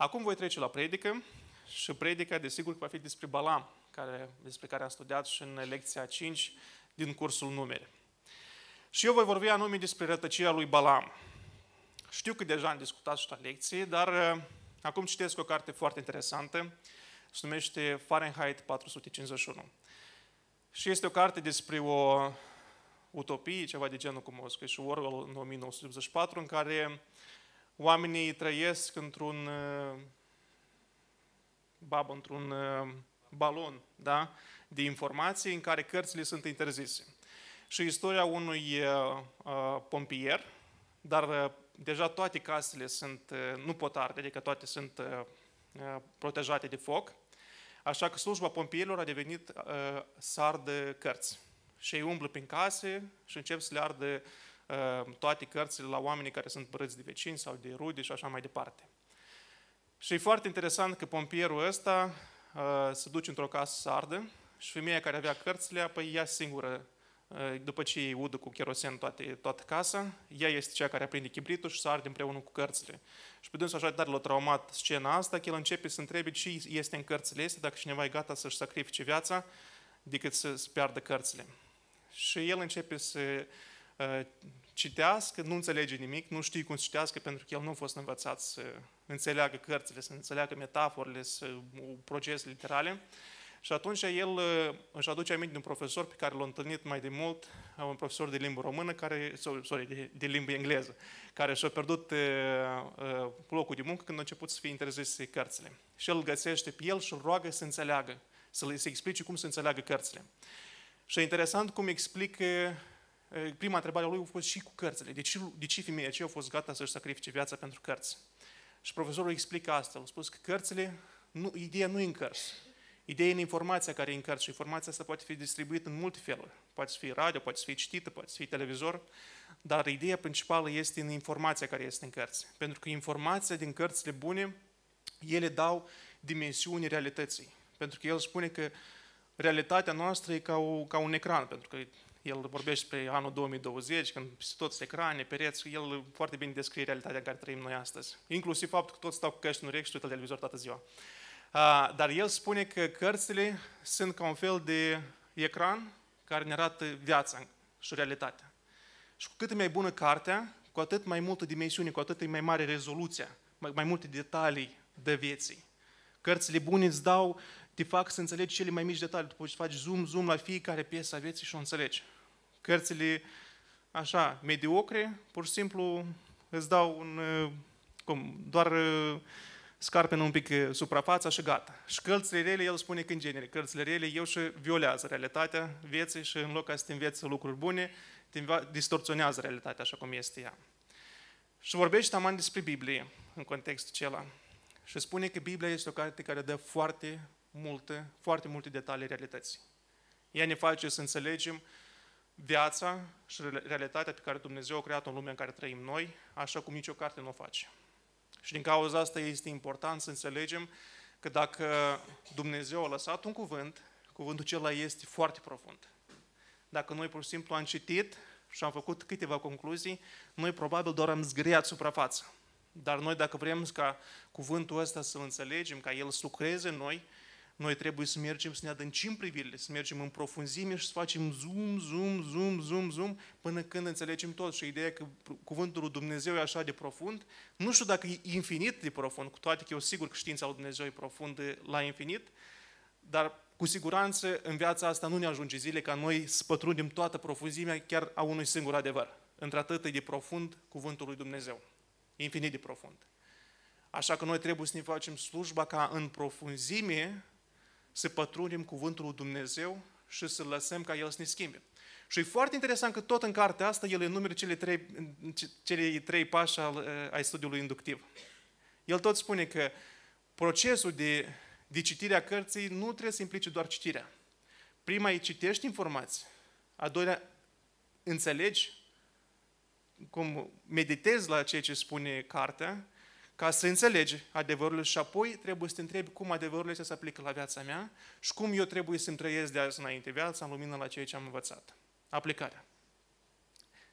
Acum voi trece la predică și predica, desigur, va fi despre Balam, care, despre care am studiat și în lecția 5 din cursul numere. Și eu voi vorbi anume despre rătăcirea lui Balam. Știu că deja am discutat și la lecție, dar uh, acum citesc o carte foarte interesantă, se numește Fahrenheit 451. Și este o carte despre o utopie, ceva de genul cum o scrie și Orwell în 1984, în care oamenii trăiesc într-un uh, babă, într-un uh, balon da? de informații în care cărțile sunt interzise. Și istoria unui uh, pompier, dar deja toate casele sunt, nu pot arde, adică toate sunt protejate de foc, așa că slujba pompierilor a devenit să ardă cărți. Și ei umblă prin case și încep să le ardă uh, toate cărțile la oamenii care sunt bărăți de vecini sau de rude și așa mai departe. Și e foarte interesant că pompierul ăsta uh, se duce într-o casă să ardă și femeia care avea cărțile, apoi ea singură, uh, după ce îi udă cu kerosen toate, toată casa, ea este cea care aprinde chibritul și să arde împreună cu cărțile. Și pe dânsul așa de tare l-a traumat scena asta, că el începe să întrebe ce este în cărțile astea, dacă cineva e gata să-și sacrifice viața, decât să, piardă cărțile. Și el începe să uh, citească, nu înțelege nimic, nu știe cum să citească pentru că el nu a fost învățat să înțeleagă cărțile, să înțeleagă metaforele, să procese literale. Și atunci el uh, își aduce aminte de un profesor pe care l-a întâlnit mai de mult, uh, un profesor de limbă română, care, sorry, de, de limbă engleză, care și-a pierdut uh, locul de muncă când a început să fie interzise cărțile. Și el îl găsește pe el și îl roagă să înțeleagă, să-i explice cum să înțeleagă cărțile. Și e interesant cum explică prima întrebare a lui a fost și cu cărțile. De ce, de ce femeia aceea a fost gata să-și sacrifice viața pentru cărți? Și profesorul explică asta. A spus că cărțile, nu, ideea nu e în cărți. Ideea e în informația care e în cărți și informația asta poate fi distribuită în multe feluri. Poate fi radio, poate fi citită, poate fi televizor, dar ideea principală este în informația care este în cărți. Pentru că informația din cărțile bune, ele dau dimensiuni realității. Pentru că el spune că realitatea noastră e ca, o, ca un ecran, pentru că el vorbește despre anul 2020, când peste toți ecrane, pereți, el foarte bine descrie realitatea în care trăim noi astăzi. Inclusiv faptul că toți stau cu căști în urechi și uită televizor toată ziua. Dar el spune că cărțile sunt ca un fel de ecran care ne arată viața și realitatea. Și cu cât e mai bună cartea, cu atât mai multă dimensiune, cu atât e mai mare rezoluția, mai, mai multe detalii de vieții. Cărțile bune îți dau te fac să înțelegi cele mai mici detalii. Tu poți faci zoom, zoom la fiecare piesă a vieții și o înțelegi. Cărțile așa, mediocre, pur și simplu îți dau un, uh, cum, doar uh, scarpenă un pic uh, suprafața și gata. Și cărțile rele, el spune că în genere, cărțile rele eu și violează realitatea vieții și în loc ca să te înveți lucruri bune, te distorsionează realitatea așa cum este ea. Și vorbește taman despre Biblie în contextul acela. Și spune că Biblia este o carte care dă foarte multe, foarte multe detalii realității. Ea ne face să înțelegem viața și realitatea pe care Dumnezeu a creat în lumea în care trăim noi, așa cum nicio carte nu o face. Și din cauza asta este important să înțelegem că dacă Dumnezeu a lăsat un cuvânt, cuvântul acela este foarte profund. Dacă noi pur și simplu am citit și am făcut câteva concluzii, noi probabil doar am zgriat suprafața. Dar noi dacă vrem ca cuvântul ăsta să-l înțelegem, ca el să lucreze în noi, noi trebuie să mergem să ne adâncim privirile, să mergem în profunzime și să facem zoom, zoom, zoom, zoom, zoom, până când înțelegem tot. Și ideea că cuvântul lui Dumnezeu e așa de profund, nu știu dacă e infinit de profund, cu toate că eu sigur că știința lui Dumnezeu e profundă la infinit, dar cu siguranță în viața asta nu ne ajunge zile ca noi să pătrundem toată profunzimea chiar a unui singur adevăr. Într-atât de profund cuvântul lui Dumnezeu. Infinit de profund. Așa că noi trebuie să ne facem slujba ca în profunzime să pătrundem cuvântul lui Dumnezeu și să lăsăm ca El să ne schimbe. Și e foarte interesant că tot în cartea asta el enumeră cele trei, cele trei pași al, eh, ai studiului inductiv. El tot spune că procesul de, de citire a cărții nu trebuie să implice doar citirea. Prima îi citești informații, a doilea înțelegi, cum meditezi la ceea ce spune cartea ca să înțelegi adevărul și apoi trebuie să te întrebi cum adevărul este să aplică la viața mea și cum eu trebuie să-mi trăiesc de azi înainte viața în lumină la ceea ce am învățat. Aplicarea.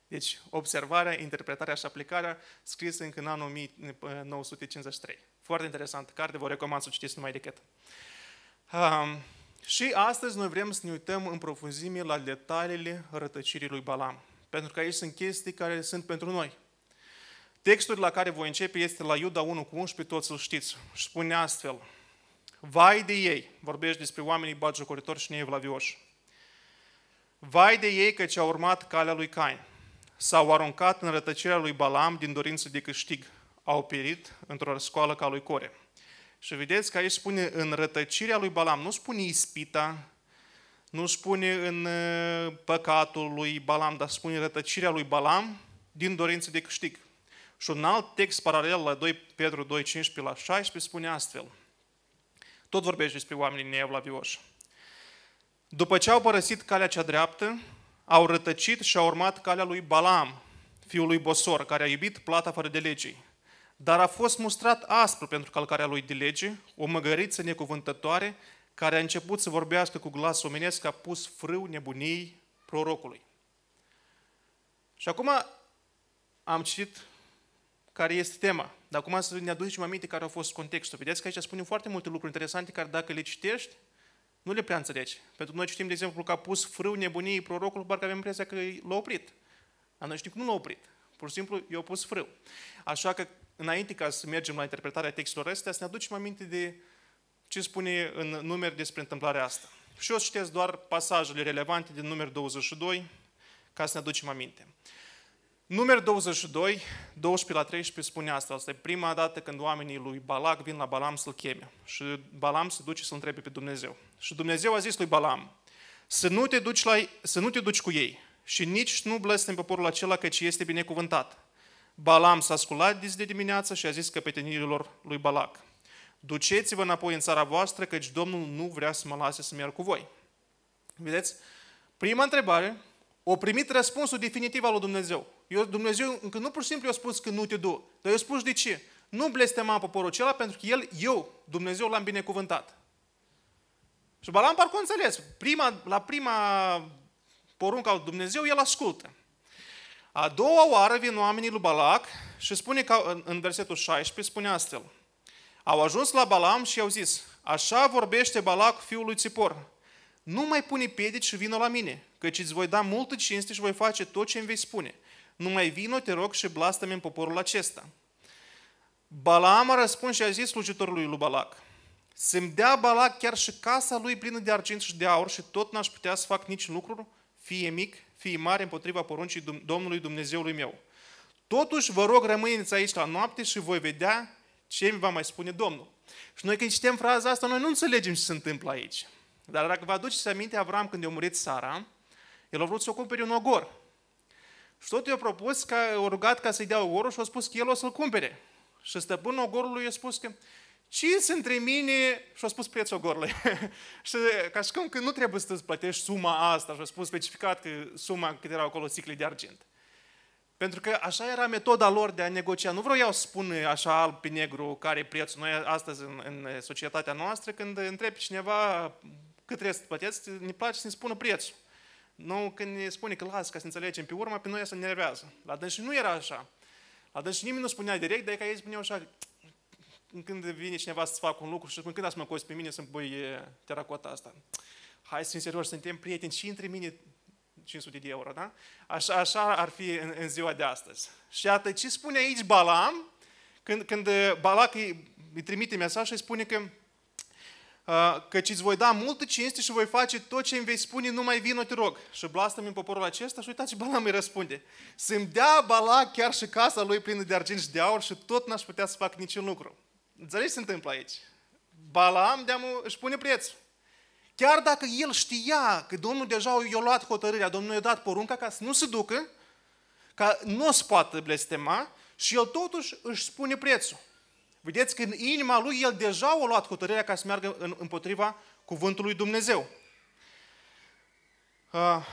Deci, observarea, interpretarea și aplicarea, scrisă încă în anul 1953. Foarte interesant, carte, vă recomand să o citiți numai decât. Um, și astăzi noi vrem să ne uităm în profunzime la detaliile rătăcirii lui Balam. Pentru că aici sunt chestii care sunt pentru noi. Textul la care voi începe este la Iuda 1 cu 11, toți îl știți. Și spune astfel, Vai de ei, vorbești despre oamenii batjocoritori și neevlavioși. Vai de ei ce au urmat calea lui Cain. S-au aruncat în rătăcirea lui Balam din dorință de câștig. Au perit într-o răscoală ca lui Core. Și vedeți că aici spune în rătăcirea lui Balam, nu spune ispita, nu spune în uh, păcatul lui Balam, dar spune rătăcirea lui Balam din dorință de câștig. Și un alt text paralel la 2 Petru 2, 15 la 16 spune astfel. Tot vorbește despre oamenii neevlavioși. După ce au părăsit calea cea dreaptă, au rătăcit și au urmat calea lui Balam, fiul lui Bosor, care a iubit plata fără de legii. Dar a fost mustrat aspru pentru calcarea lui de lege, o măgăriță necuvântătoare, care a început să vorbească cu glas omenesc, a pus frâu nebuniei prorocului. Și acum am citit care este tema. Dar acum să ne aducem aminte care a fost contextul. Vedeți că aici spune foarte multe lucruri interesante care dacă le citești, nu le prea înțelegi. Pentru că noi citim, de exemplu, că a pus frâu nebuniei prorocul, parcă avem impresia că l-a oprit. Dar noi știm că nu l-a oprit. Pur și simplu, i-a pus frâu. Așa că, înainte ca să mergem la interpretarea textelor astea, să ne aducem aminte de ce spune în numeri despre întâmplarea asta. Și eu citesc doar pasajele relevante din numeri 22, ca să ne aducem aminte. Numeri 22, 12 la 13 spune asta. Asta e prima dată când oamenii lui Balac vin la Balam să-l cheme. Și Balam se duce să-l întrebe pe Dumnezeu. Și Dumnezeu a zis lui Balam, să nu te duci, la, să nu te duci cu ei și nici nu blestem poporul acela căci este binecuvântat. Balam s-a sculat de zi de dimineață și a zis căpetenirilor lui Balac, duceți-vă înapoi în țara voastră, căci Domnul nu vrea să mă lase să merg cu voi. Vedeți? Prima întrebare, o primit răspunsul definitiv al lui Dumnezeu. Eu, Dumnezeu încă nu pur și simplu i-a spus că nu te du, dar i-a spus de ce? Nu blestema poporul acela pentru că el, eu, Dumnezeu l-am binecuvântat. Și Balam parcă înțeles. Prima, la prima poruncă al Dumnezeu, el ascultă. A doua oară vin oamenii lui Balac și spune că în versetul 16, spune astfel. Au ajuns la Balam și i-au zis, așa vorbește Balac fiul lui Țipor. Nu mai pune piedici și vină la mine, căci îți voi da multă cinste și voi face tot ce îmi vei spune. Numai vino, te rog, și blastămi în poporul acesta. Balaam a răspuns și a zis slujitorului lui Balac, să-mi dea Balac chiar și casa lui plină de argint și de aur și tot n-aș putea să fac nici lucru, fie mic, fie mare, împotriva poruncii Domnului Dumnezeului meu. Totuși, vă rog, rămâneți aici la noapte și voi vedea ce mi va mai spune Domnul. Și noi când citem fraza asta, noi nu înțelegem ce se întâmplă aici. Dar dacă vă aduceți aminte, Avram, când i-a murit Sara, el a vrut să o cumpere un ogor. Și tot i-a propus, că a rugat ca să-i dea ogorul și a spus că el o să-l cumpere. Și stăpânul ogorului i-a spus că ce între mine și a spus prețul ogorului. și ca și cum că nu trebuie să-ți plătești suma asta și a spus specificat că suma cât erau acolo sicle de argint. Pentru că așa era metoda lor de a negocia. Nu vreau să spun așa alb pe negru care e prețul. Noi astăzi în, în societatea noastră, când întrebi cineva cât trebuie să plătești, ne place să ne spună prețul. Nu când ne spune că las ca să înțelegem pe urmă, pe noi să ne nervează. La dânsi nu era așa. La dânsi nimeni nu spunea direct, dar e ca ei spuneau așa, când vine cineva să facă un lucru și spune, când ați mă cozi pe mine să-mi pui teracota asta? Hai să fim serioși, suntem prieteni și între mine 500 de euro, da? Așa, așa ar fi în, în ziua de astăzi. Și iată, ce spune aici Balam, când, când Balac îi, îi trimite mesaj și îi spune că căci îți voi da multă cinste și voi face tot ce îmi vei spune, nu mai vino, te rog. Și blastă-mi în poporul acesta și uitați, Balam îi răspunde. Să-mi dea Balac chiar și casa lui plină de argint și de aur și tot n-aș putea să fac niciun lucru. Înțelegi ce se întâmplă aici? Balam deamă, își pune prețul. Chiar dacă el știa că Domnul deja i-a luat hotărârea, Domnul i-a dat porunca ca să nu se ducă, ca nu o să poată blestema, și el totuși își spune prețul. Vedeți că în inima lui el deja a luat hotărârea ca să meargă în, împotriva cuvântului Dumnezeu. Uh,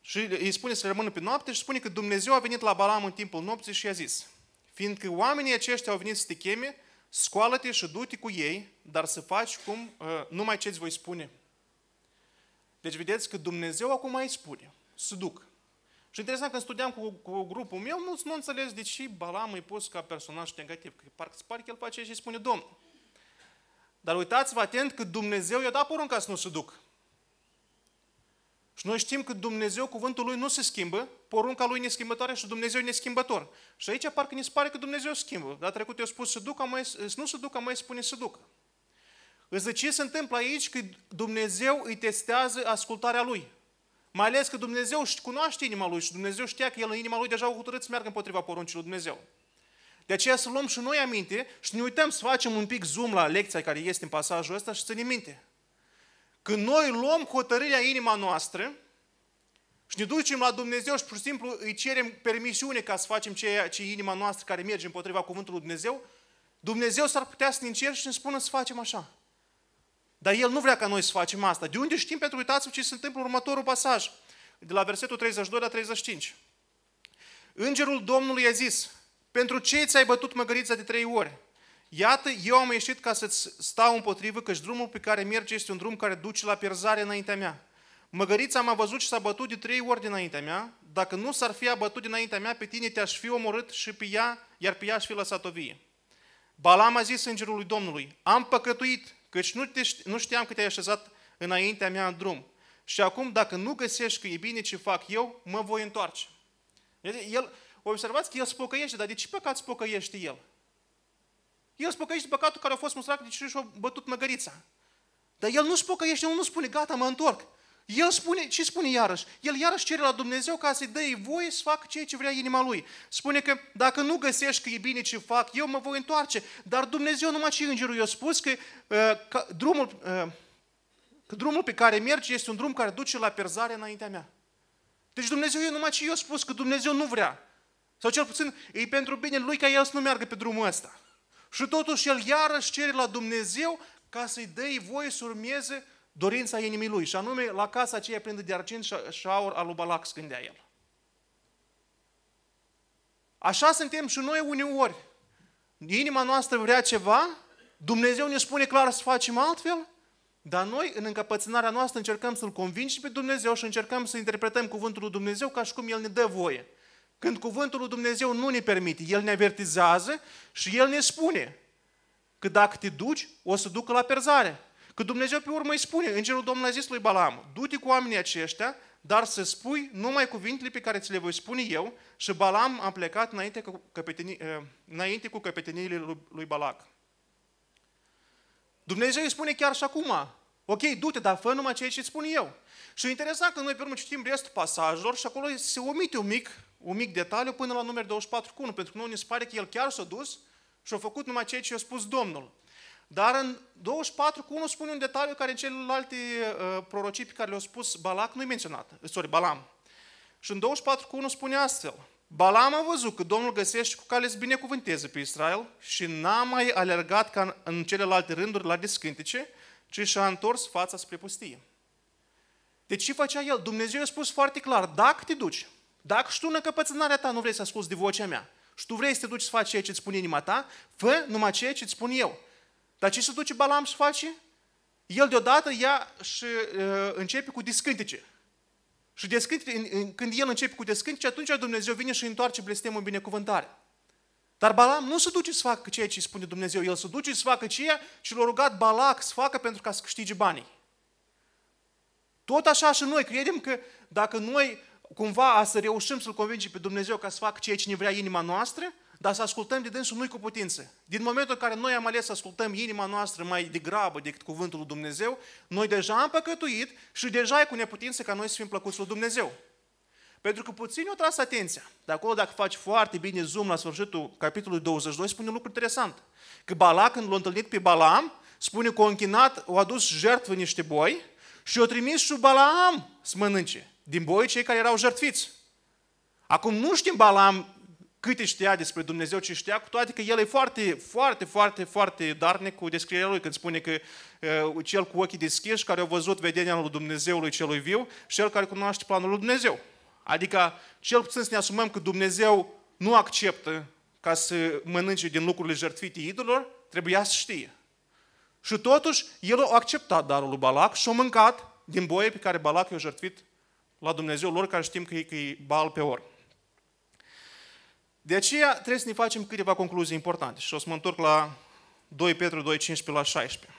și îi spune să rămână pe noapte și spune că Dumnezeu a venit la Balam în timpul nopții și i-a zis, fiindcă oamenii aceștia au venit să te cheme, scoală-te și du-te cu ei, dar să faci cum uh, numai ce îți voi spune. Deci vedeți că Dumnezeu acum îi spune, să duc. Și interesant, când studiam cu, cu grupul meu, mulți nu înțeles de ce Balam îi pus ca personaj negativ. Că parcă se pare că el face și spune Domnul. Dar uitați-vă atent că Dumnezeu i-a dat porunca să nu se ducă. Și noi știm că Dumnezeu, cuvântul Lui nu se schimbă, porunca Lui e neschimbătoare și Dumnezeu e neschimbător. Și aici parcă ne se pare că Dumnezeu schimbă. Dar trecut eu spus să ducă, mai, nu să ducă, mai spune să ducă. Însă ce se întâmplă aici? Că Dumnezeu îi testează ascultarea Lui. Mai ales că Dumnezeu cunoaște inima Lui și Dumnezeu știa că El în inima Lui deja a hotărât să meargă împotriva poruncilor lui Dumnezeu. De aceea să luăm și noi aminte și să ne uităm să facem un pic zoom la lecția care este în pasajul ăsta și să ne minte. Când noi luăm hotărârea inima noastră și ne ducem la Dumnezeu și pur și simplu îi cerem permisiune ca să facem ceea ce inima noastră care merge împotriva cuvântului Dumnezeu, Dumnezeu s-ar putea să ne încerce și ne spună să facem așa. Dar El nu vrea ca noi să facem asta. De unde știm? Pentru uitați-vă ce se întâmplă următorul pasaj, de la versetul 32 la 35. Îngerul Domnului a zis, pentru ce ți-ai bătut măgărița de trei ori? Iată, eu am ieșit ca să-ți stau împotrivă, căci drumul pe care merge este un drum care duce la pierzare înaintea mea. Măgărița m-a văzut și s-a bătut de trei ori dinaintea mea. Dacă nu s-ar fi abătut dinaintea mea, pe tine te-aș fi omorât și pe ea, iar pe ea aș fi lăsat o vie. Balam a zis îngerului Domnului, am păcătuit, căci nu, te, nu știam că te-ai așezat înaintea mea în drum. Și acum, dacă nu găsești că e bine ce fac eu, mă voi întoarce. El, observați că el spocăiește, dar de ce păcat spocăiește el? El spocăiește păcatul care a fost mustrat de ce și-a bătut măgărița. Dar el nu spocăiește, el nu spune, gata, mă întorc. El spune, ce spune iarăși? El iarăși cere la Dumnezeu ca să-i dă voie să facă ceea ce vrea inima lui. Spune că dacă nu găsești că e bine ce fac, eu mă voi întoarce. Dar Dumnezeu numai ce îngerul i-a spus că, uh, că, drumul, uh, că drumul pe care merge este un drum care duce la pierzare înaintea mea. Deci Dumnezeu e numai ce i-a spus că Dumnezeu nu vrea. Sau cel puțin e pentru bine lui ca el să nu meargă pe drumul ăsta. Și totuși el iarăși cere la Dumnezeu ca să-i dă voie să urmeze dorința inimii lui. Și anume la casa aceea plină de argint și aur al lui Balac scândea el. Așa suntem și noi uneori. Inima noastră vrea ceva, Dumnezeu ne spune clar să facem altfel, dar noi, în încăpățânarea noastră, încercăm să-L convingem pe Dumnezeu și încercăm să interpretăm cuvântul lui Dumnezeu ca și cum El ne dă voie. Când cuvântul lui Dumnezeu nu ne permite, El ne avertizează și El ne spune că dacă te duci, o să ducă la perzare. Că Dumnezeu pe urmă îi spune, Îngerul Domnului a zis lui Balam, du-te cu oamenii aceștia, dar să spui numai cuvintele pe care ți le voi spune eu și Balam a plecat înainte cu, căpetenii, eh, înainte cu căpeteniile lui, lui Balac. Dumnezeu îi spune chiar și acum, ok, du-te, dar fă numai ceea ce îți spun eu. Și e interesant că noi pe urmă citim restul pasajelor și acolo se omite un mic un mic detaliu până la număr 24 cu 1, pentru că nu ne se pare că el chiar s-a dus și a făcut numai ceea ce a spus Domnul. Dar în 24 cu 1 spune un detaliu care în celelalte uh, prorocii pe care le-a spus Balac nu-i menționat, uh, sorry, Balam. Și în 24 cu 1 spune astfel, Balam a văzut că Domnul găsește cu care să binecuvânteze pe Israel și n-a mai alergat ca în celelalte rânduri la descântice, ci și-a întors fața spre pustie. Deci ce făcea el? Dumnezeu a spus foarte clar, dacă te duci dacă și tu în încăpățânarea ta nu vrei să asculți de vocea mea și tu vrei să te duci să faci ceea ce îți spune inima ta, fă numai ceea ce îți spun eu. Dar ce se duce Balam să face? El deodată ia și uh, începe cu descântice. Și descântice, când el începe cu descântice, atunci Dumnezeu vine și întoarce blestemul în binecuvântare. Dar Balam nu se duce să facă ceea ce spune Dumnezeu, el se duce să facă ceea ce l-a rugat Balac să facă pentru ca să câștige banii. Tot așa și noi credem că dacă noi cumva să reușim să-L convingem pe Dumnezeu ca să facă ceea ce ne vrea inima noastră, dar să ascultăm de dânsul nu cu putință. Din momentul în care noi am ales să ascultăm inima noastră mai degrabă decât cuvântul lui Dumnezeu, noi deja am păcătuit și deja e cu neputință ca noi să fim plăcuți lui Dumnezeu. Pentru că puțin o tras atenția. De acolo, dacă faci foarte bine zoom la sfârșitul capitolului 22, spune un lucru interesant. Că Balac, când l-a întâlnit pe Balam, spune că a închinat, a adus jertfă niște boi și a trimis și Balaam să mănânce din boi cei care erau jertfiți. Acum nu știm Balam câte știa despre Dumnezeu, ce știa, cu toate că el e foarte, foarte, foarte, foarte darnic cu descrierea lui, când spune că uh, cel cu ochii deschiși, care a văzut vedenia lui Dumnezeului celui viu și cel care cunoaște planul lui Dumnezeu. Adică, cel puțin să ne asumăm că Dumnezeu nu acceptă ca să mănânce din lucrurile jertfite idolor, trebuia să știe. Și totuși, el a acceptat darul lui Balac și a mâncat din boie pe care Balac i-a jertfit la Dumnezeu lor, care știm că e, că e bal pe or. De aceea trebuie să ne facem câteva concluzii importante. Și o să mă întorc la 2 Petru 2, 15 la 16.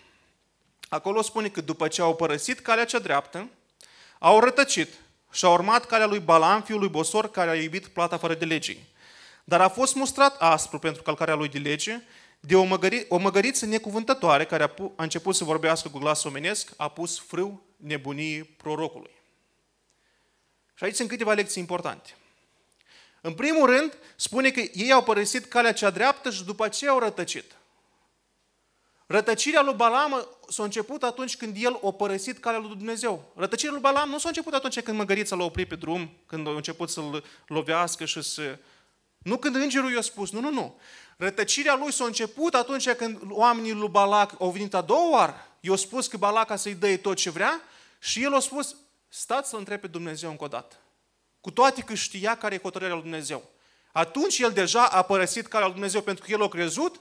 Acolo spune că după ce au părăsit calea cea dreaptă, au rătăcit și au urmat calea lui Balam, fiul lui Bosor, care a iubit plata fără de legii. Dar a fost mustrat aspru pentru calcarea lui de lege de o, măgări, o măgăriță necuvântătoare care a, pu, a început să vorbească cu glas omenesc, a pus frâu nebunii prorocului. Și aici sunt câteva lecții importante. În primul rând, spune că ei au părăsit calea cea dreaptă și după aceea au rătăcit. Rătăcirea lui Balam s-a început atunci când el a părăsit calea lui Dumnezeu. Rătăcirea lui Balam nu s-a început atunci când măgărița l-a oprit pe drum, când a început să-l lovească și să... Nu când îngerul i-a spus, nu, nu, nu. Rătăcirea lui s-a început atunci când oamenii lui Balac au venit a doua oară. I-au spus că Balaca să-i dă tot ce vrea și el a spus, stați să-L întrebe Dumnezeu încă o dată. Cu toate că știa care e hotărârea lui Dumnezeu. Atunci el deja a părăsit calea lui Dumnezeu pentru că el a crezut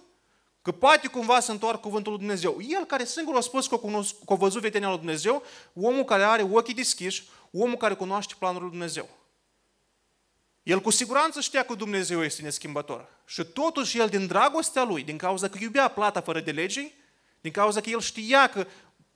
că poate cumva să întoarcă cuvântul lui Dumnezeu. El care singur a spus că a, cunosc, că a văzut vedenia lui Dumnezeu, omul care are ochii deschiși, omul care cunoaște planul lui Dumnezeu. El cu siguranță știa că Dumnezeu este neschimbător. Și totuși el din dragostea lui, din cauza că iubea plata fără de legii, din cauza că el știa că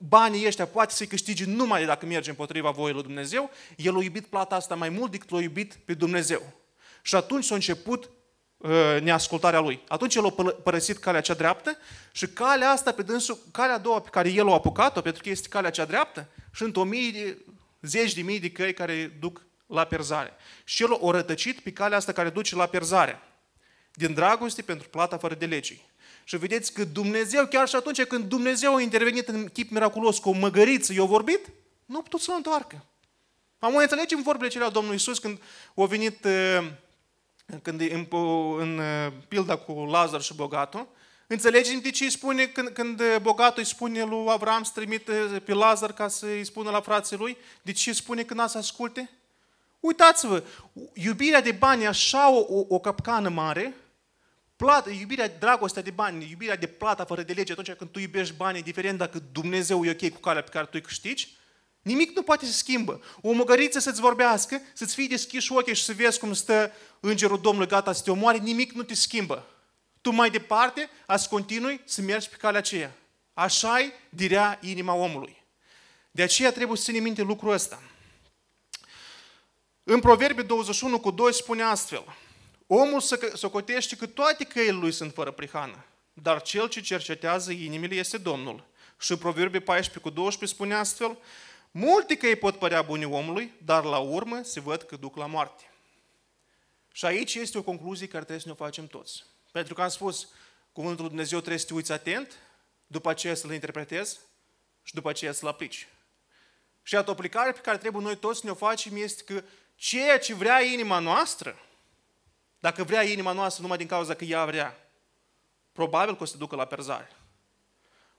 banii ăștia poate să-i câștige numai dacă merge împotriva voii lui Dumnezeu, el a iubit plata asta mai mult decât l-a iubit pe Dumnezeu. Și atunci s-a început uh, neascultarea lui. Atunci el a părăsit calea cea dreaptă și calea asta pe dânsul, calea a doua pe care el a apucat-o, pentru că este calea cea dreaptă, sunt o mii de, zeci de mii de căi care duc la pierzare. Și el a rătăcit pe calea asta care duce la pierzare. Din dragoste pentru plata fără de legii. Și vedeți că Dumnezeu, chiar și atunci când Dumnezeu a intervenit în chip miraculos cu o măgăriță, i-a vorbit, nu a putut să-l întoarcă. Am mai înțelegem vorbele celea Domnului Iisus când a venit uh, când în, în uh, pilda cu Lazar și bogatul, Înțelegem de ce îi spune când, când bogatul îi spune lui Avram să trimite pe Lazar ca să îi spună la frații lui? De ce îi spune că n-a să asculte? Uitați-vă, iubirea de bani e așa o, o, o capcană mare, plată, iubirea, dragostea de bani, iubirea de plată fără de lege, atunci când tu iubești banii, indiferent dacă Dumnezeu e ok cu calea pe care tu îi câștigi, nimic nu poate să schimbă. O măgăriță să-ți vorbească, să-ți fie deschiși ochii și să vezi cum stă îngerul Domnului gata să te omoare, nimic nu te schimbă. Tu mai departe ați continui să mergi pe calea aceea. Așa-i direa inima omului. De aceea trebuie să ținem minte lucrul ăsta. În Proverbe 21 cu 2 spune astfel, Omul socotește că toate căile lui sunt fără prihană, dar cel ce cercetează inimile este Domnul. Și Proverbe 14 cu 12 spune astfel, multe căi pot părea bune omului, dar la urmă se văd că duc la moarte. Și aici este o concluzie care trebuie să ne o facem toți. Pentru că am spus, cuvântul lui Dumnezeu trebuie să te uiți atent, după aceea să-l interpretezi și după aceea să-l aplici. Și o aplicare pe care trebuie noi toți să ne o facem este că ceea ce vrea inima noastră, dacă vrea inima noastră numai din cauza că ea vrea, probabil că o să ducă la perzare.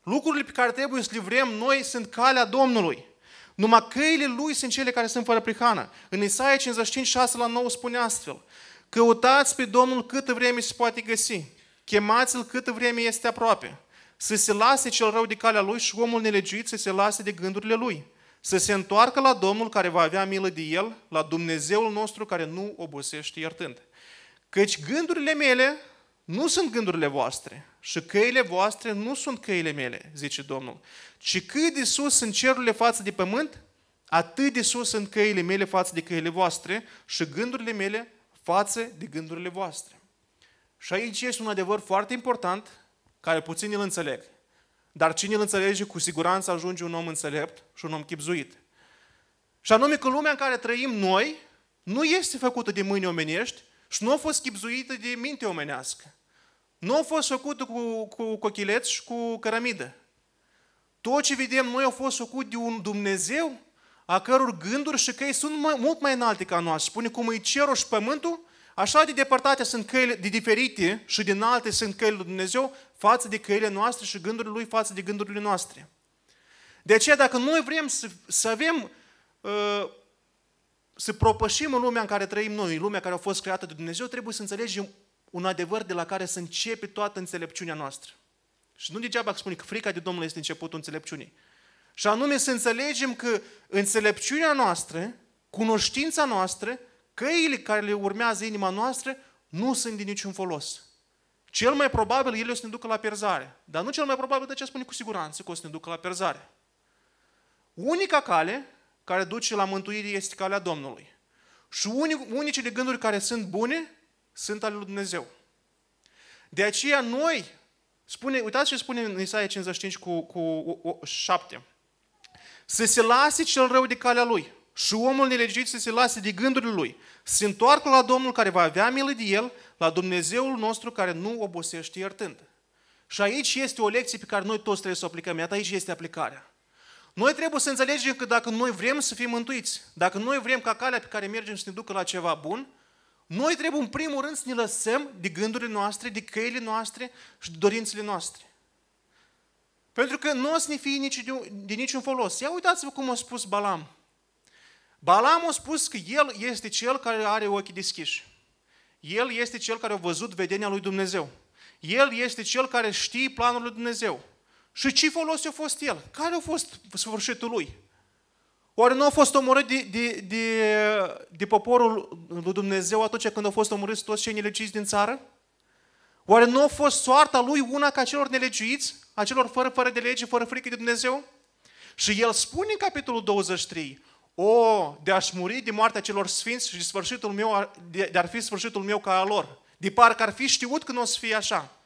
Lucrurile pe care trebuie să le vrem noi sunt calea Domnului. Numai căile Lui sunt cele care sunt fără prihană. În Isaia 55, 6 la 9 spune astfel. Căutați pe Domnul câtă vreme se poate găsi. Chemați-L câtă vreme este aproape. Să se lase cel rău de calea Lui și omul nelegiuit să se lase de gândurile Lui să se întoarcă la Domnul care va avea milă de el, la Dumnezeul nostru care nu obosește iertând. Căci gândurile mele nu sunt gândurile voastre și căile voastre nu sunt căile mele, zice Domnul. Ci cât de sus sunt cerurile față de pământ, atât de sus sunt căile mele față de căile voastre și gândurile mele față de gândurile voastre. Și aici este un adevăr foarte important care puțin îl înțeleg. Dar cine îl înțelege, cu siguranță ajunge un om înțelept și un om chipzuit. Și anume că lumea în care trăim noi nu este făcută de mâini omenești și nu a fost chipzuită de minte omenească. Nu a fost făcută cu, cu cochileți și cu cărămidă. Tot ce vedem noi a fost făcut de un Dumnezeu a căror gânduri și căi sunt mai, mult mai înalte ca noastre. Spune cum e cerul și pământul, așa de depărtate sunt căile, de diferite și de înalte sunt căile lui Dumnezeu, față de căile noastre și gândurile Lui față de gândurile noastre. De aceea, dacă noi vrem să, să avem, uh, să propășim în lumea în care trăim noi, în lumea care a fost creată de Dumnezeu, trebuie să înțelegem un adevăr de la care să începe toată înțelepciunea noastră. Și nu degeaba spune că frica de Domnul este începutul înțelepciunii. Și anume să înțelegem că înțelepciunea noastră cunoștința noastră, căile care le urmează inima noastră, nu sunt de niciun folos. Cel mai probabil ele o să ne ducă la pierzare. Dar nu cel mai probabil de ce spune cu siguranță că o să ne ducă la pierzare. Unica cale care duce la mântuire este calea Domnului. Și unicele gânduri care sunt bune sunt ale lui Dumnezeu. De aceea noi, spune, uitați ce spune în Isaia 55 cu, cu 7. Să se lase cel rău de calea lui și omul nelegit să se lase de gândurile lui. Să se întoarcă la Domnul care va avea milă de el, la Dumnezeul nostru care nu obosește iertând. Și aici este o lecție pe care noi toți trebuie să o aplicăm. Iată aici este aplicarea. Noi trebuie să înțelegem că dacă noi vrem să fim mântuiți, dacă noi vrem ca calea pe care mergem să ne ducă la ceva bun, noi trebuie în primul rând să ne lăsăm de gândurile noastre, de căile noastre și de dorințele noastre. Pentru că nu o să ne fie nici de, de niciun folos. Ia uitați-vă cum a spus Balam. Balam a spus că el este cel care are ochii deschiși. El este cel care a văzut vedenia lui Dumnezeu. El este cel care știe planul lui Dumnezeu. Și ce folos a fost el? Care a fost sfârșitul lui? Oare nu a fost omorât de, de, de, de poporul lui Dumnezeu atunci când au fost omorâți toți cei nelegiuiți din țară? Oare nu a fost soarta lui una ca celor nelegiuiți, a celor fără, fără de lege, fără frică de Dumnezeu? Și el spune în capitolul 23, o, de a-și muri de moartea celor sfinți și de, sfârșitul meu, de, de ar fi sfârșitul meu ca a lor. De parcă ar fi știut că nu o să fie așa.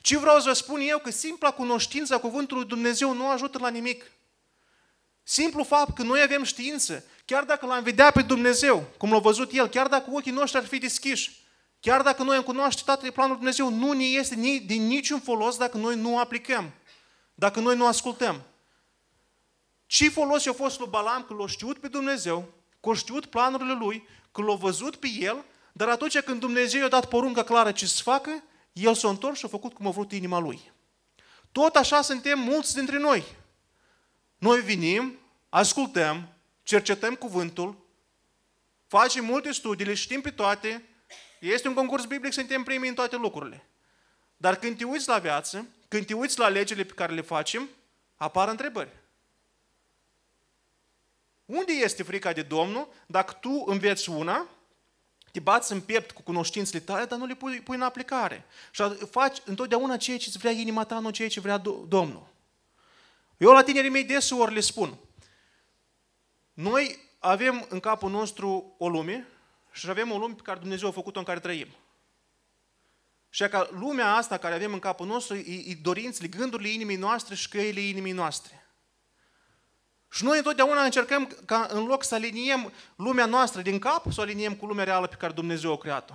Ce vreau să spun eu? Că simpla cunoștință a Cuvântului Dumnezeu nu ajută la nimic. Simplu fapt că noi avem știință, chiar dacă l-am vedea pe Dumnezeu, cum l-a văzut El, chiar dacă ochii noștri ar fi deschiși, chiar dacă noi am cunoaște toate planul Dumnezeu, nu ne este de niciun folos dacă noi nu aplicăm, dacă noi nu ascultăm. Ce folos i-a fost lui Balam că l-a știut pe Dumnezeu, că a știut planurile lui, că l-a văzut pe el, dar atunci când Dumnezeu i-a dat porunca clară ce să facă, el s-a întors și a făcut cum a vrut inima lui. Tot așa suntem mulți dintre noi. Noi vinim, ascultăm, cercetăm cuvântul, facem multe studii, le știm pe toate, este un concurs biblic, suntem primii în toate lucrurile. Dar când te uiți la viață, când te uiți la legile pe care le facem, apar întrebări. Unde este frica de Domnul dacă tu înveți una, te bați în piept cu cunoștințele tale, dar nu le pui, pui în aplicare. Și faci întotdeauna ceea ce vrea inima ta, nu ceea ce vrea Domnul. Eu la tinerii mei deseori le spun, noi avem în capul nostru o lume și avem o lume pe care Dumnezeu a făcut-o în care trăim. Și ca lumea asta care avem în capul nostru e, e dorințele, gândurile inimii noastre și căile inimii noastre. Și noi întotdeauna încercăm ca în loc să aliniem lumea noastră din cap, să o aliniem cu lumea reală pe care Dumnezeu a creat-o.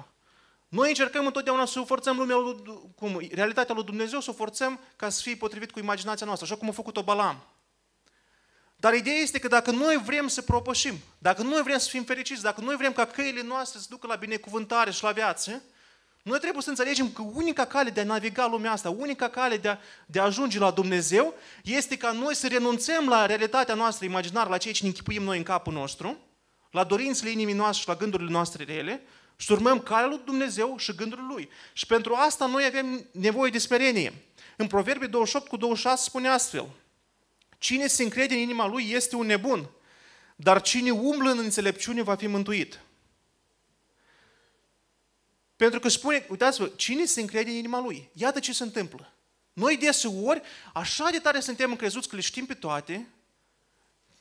Noi încercăm întotdeauna să forțăm lumea, lui, cum, realitatea lui Dumnezeu, să o forțăm ca să fie potrivit cu imaginația noastră, așa cum a făcut-o Balam. Dar ideea este că dacă noi vrem să propășim, dacă noi vrem să fim fericiți, dacă noi vrem ca căile noastre să ducă la binecuvântare și la viață, noi trebuie să înțelegem că unica cale de a naviga lumea asta, unica cale de a, de a ajunge la Dumnezeu, este ca noi să renunțăm la realitatea noastră imaginară, la ceea ce ne închipuim noi în capul nostru, la dorințele inimii noastre și la gândurile noastre rele, și urmăm calea lui Dumnezeu și gândurile Lui. Și pentru asta noi avem nevoie de smerenie. În Proverbii 28 cu 26 spune astfel, Cine se încrede în inima lui este un nebun, dar cine umblă în înțelepciune va fi mântuit. Pentru că spune, uitați-vă, cine se încrede în inima lui? Iată ce se întâmplă. Noi deseori, așa de tare suntem încrezuți că le știm pe toate,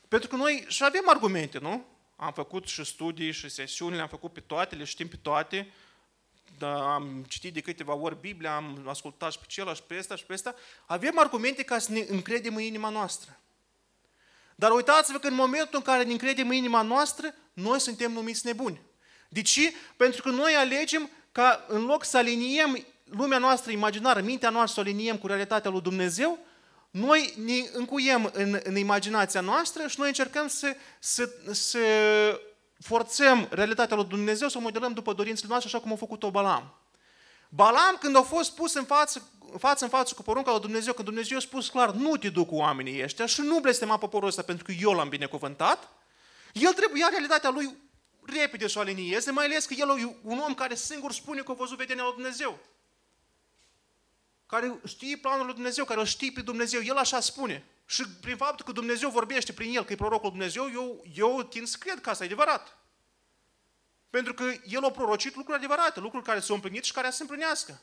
pentru că noi și avem argumente, nu? Am făcut și studii și sesiuni, le-am făcut pe toate, le știm pe toate, da, am citit de câteva ori Biblia, am ascultat și pe celălalt și pe ăsta și pe ăsta. Avem argumente ca să ne încredem în inima noastră. Dar uitați-vă că în momentul în care ne încredem în inima noastră, noi suntem numiți nebuni. De ce? Pentru că noi alegem ca în loc să aliniem lumea noastră imaginară, mintea noastră să o aliniem cu realitatea lui Dumnezeu, noi ne încuiem în, în imaginația noastră și noi încercăm să, să, să forțăm realitatea lui Dumnezeu, să o modelăm după dorințele noastre, așa cum a făcut-o Balam. Balam, când a fost pus în față, față în față cu porunca lui Dumnezeu, când Dumnezeu a spus clar, nu te duc cu oamenii ăștia și nu blestema poporul ăsta pentru că eu l-am binecuvântat, el trebuia realitatea lui repede să o alinieze, mai ales că el e un om care singur spune că a văzut vedenia lui Dumnezeu. care știe planul lui Dumnezeu, care îl știe pe Dumnezeu. El așa spune. Și prin faptul că Dumnezeu vorbește prin el, că e prorocul Dumnezeu, eu, eu tind să cred că asta e adevărat. Pentru că el a prorocit lucruri adevărate, lucruri care s-au împlinit și care să se împlinească.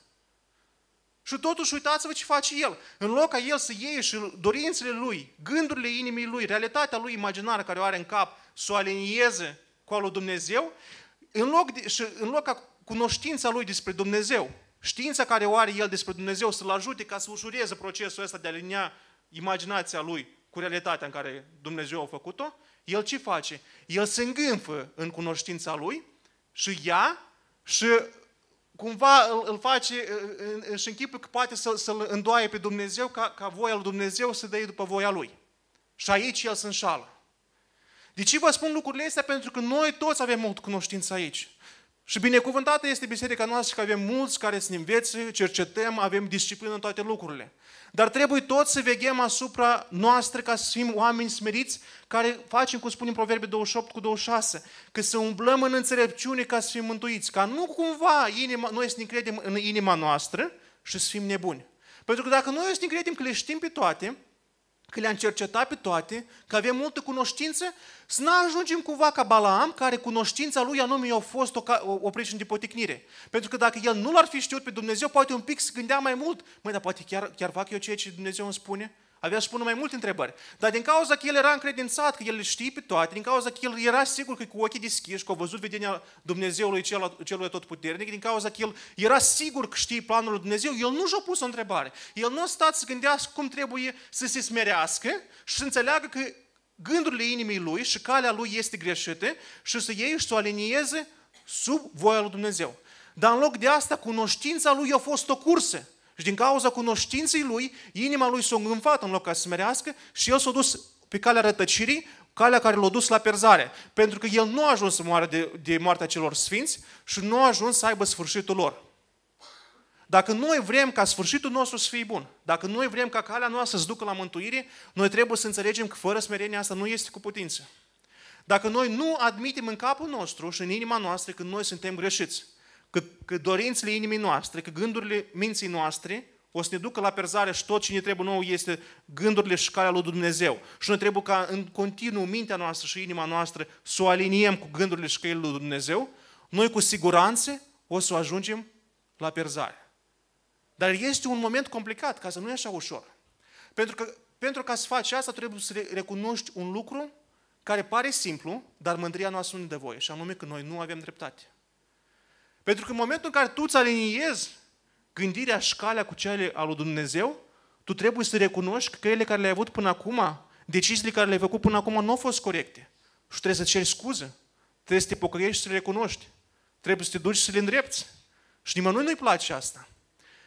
Și totuși uitați-vă ce face el. În loc ca el să iei și dorințele lui, gândurile inimii lui, realitatea lui imaginară care o are în cap, să o alinieze cu al lui Dumnezeu, în loc, de, și în loc ca cunoștința lui despre Dumnezeu, știința care o are el despre Dumnezeu să-l ajute ca să ușureze procesul ăsta de a alinia imaginația lui cu realitatea în care Dumnezeu a făcut-o, el ce face? El se îngânfă în cunoștința lui și ia și cumva îl, îl face, își închipă că poate să, să-l îndoaie pe Dumnezeu ca, ca voia lui Dumnezeu să dă după voia lui. Și aici el se înșală. De ce vă spun lucrurile astea? Pentru că noi toți avem mult cunoștință aici. Și binecuvântată este biserica noastră că avem mulți care să ne învețe, cercetăm, avem disciplină în toate lucrurile. Dar trebuie tot să veghem asupra noastră ca să fim oameni smeriți, care facem, cum spunem Proverbe 28 cu 26, că să umblăm în înțelepciune ca să fim mântuiți, ca nu cumva inima, noi să ne credem în inima noastră și să fim nebuni. Pentru că dacă noi să ne credem că le știm pe toate, că le-am cercetat pe toate, că avem multă cunoștință, să nu ajungem cumva ca Balaam, care cunoștința lui anume a fost o, o, o pricină de poticnire. Pentru că dacă el nu l-ar fi știut pe Dumnezeu, poate un pic se gândea mai mult, măi, dar poate chiar, chiar fac eu ceea ce Dumnezeu îmi spune? Avea să pună mai multe întrebări. Dar din cauza că el era încredințat, că el le știe pe toate, din cauza că el era sigur că cu ochii deschiși, că a văzut vedenia Dumnezeului cel, celui puternic, din cauza că el era sigur că știe planul lui Dumnezeu, el nu și-a pus o întrebare. El nu a stat să gândească cum trebuie să se smerească și să înțeleagă că gândurile inimii lui și calea lui este greșită și să iei și să o alinieze sub voia lui Dumnezeu. Dar în loc de asta, cunoștința lui a fost o cursă. Și din cauza cunoștinței lui, inima lui s-a îngânfat în loc ca să smerească și el s-a dus pe calea rătăcirii, calea care l-a dus la perzare. Pentru că el nu a ajuns să moară de, de moartea celor sfinți și nu a ajuns să aibă sfârșitul lor. Dacă noi vrem ca sfârșitul nostru să fie bun, dacă noi vrem ca calea noastră să ducă la mântuire, noi trebuie să înțelegem că fără smerenie asta nu este cu putință. Dacă noi nu admitem în capul nostru și în inima noastră că noi suntem greșiți, că, că dorințele inimii noastre, că gândurile minții noastre o să ne ducă la perzare și tot ce ne trebuie nou este gândurile și calea lui Dumnezeu. Și noi trebuie ca în continuu mintea noastră și inima noastră să o aliniem cu gândurile și căile lui Dumnezeu, noi cu siguranță o să ajungem la perzare. Dar este un moment complicat, ca să nu e așa ușor. Pentru că pentru ca să faci asta, trebuie să recunoști un lucru care pare simplu, dar mândria noastră nu ne dă voie, și anume că noi nu avem dreptate. Pentru că în momentul în care tu îți aliniezi gândirea și calea cu cele al lui Dumnezeu, tu trebuie să recunoști că căile care le-ai avut până acum, deciziile care le-ai făcut până acum nu au fost corecte. Și trebuie să ceri scuze. Trebuie să te pocăiești și să le recunoști. Trebuie să te duci și să le îndrepți. Și nimănui nu-i place asta.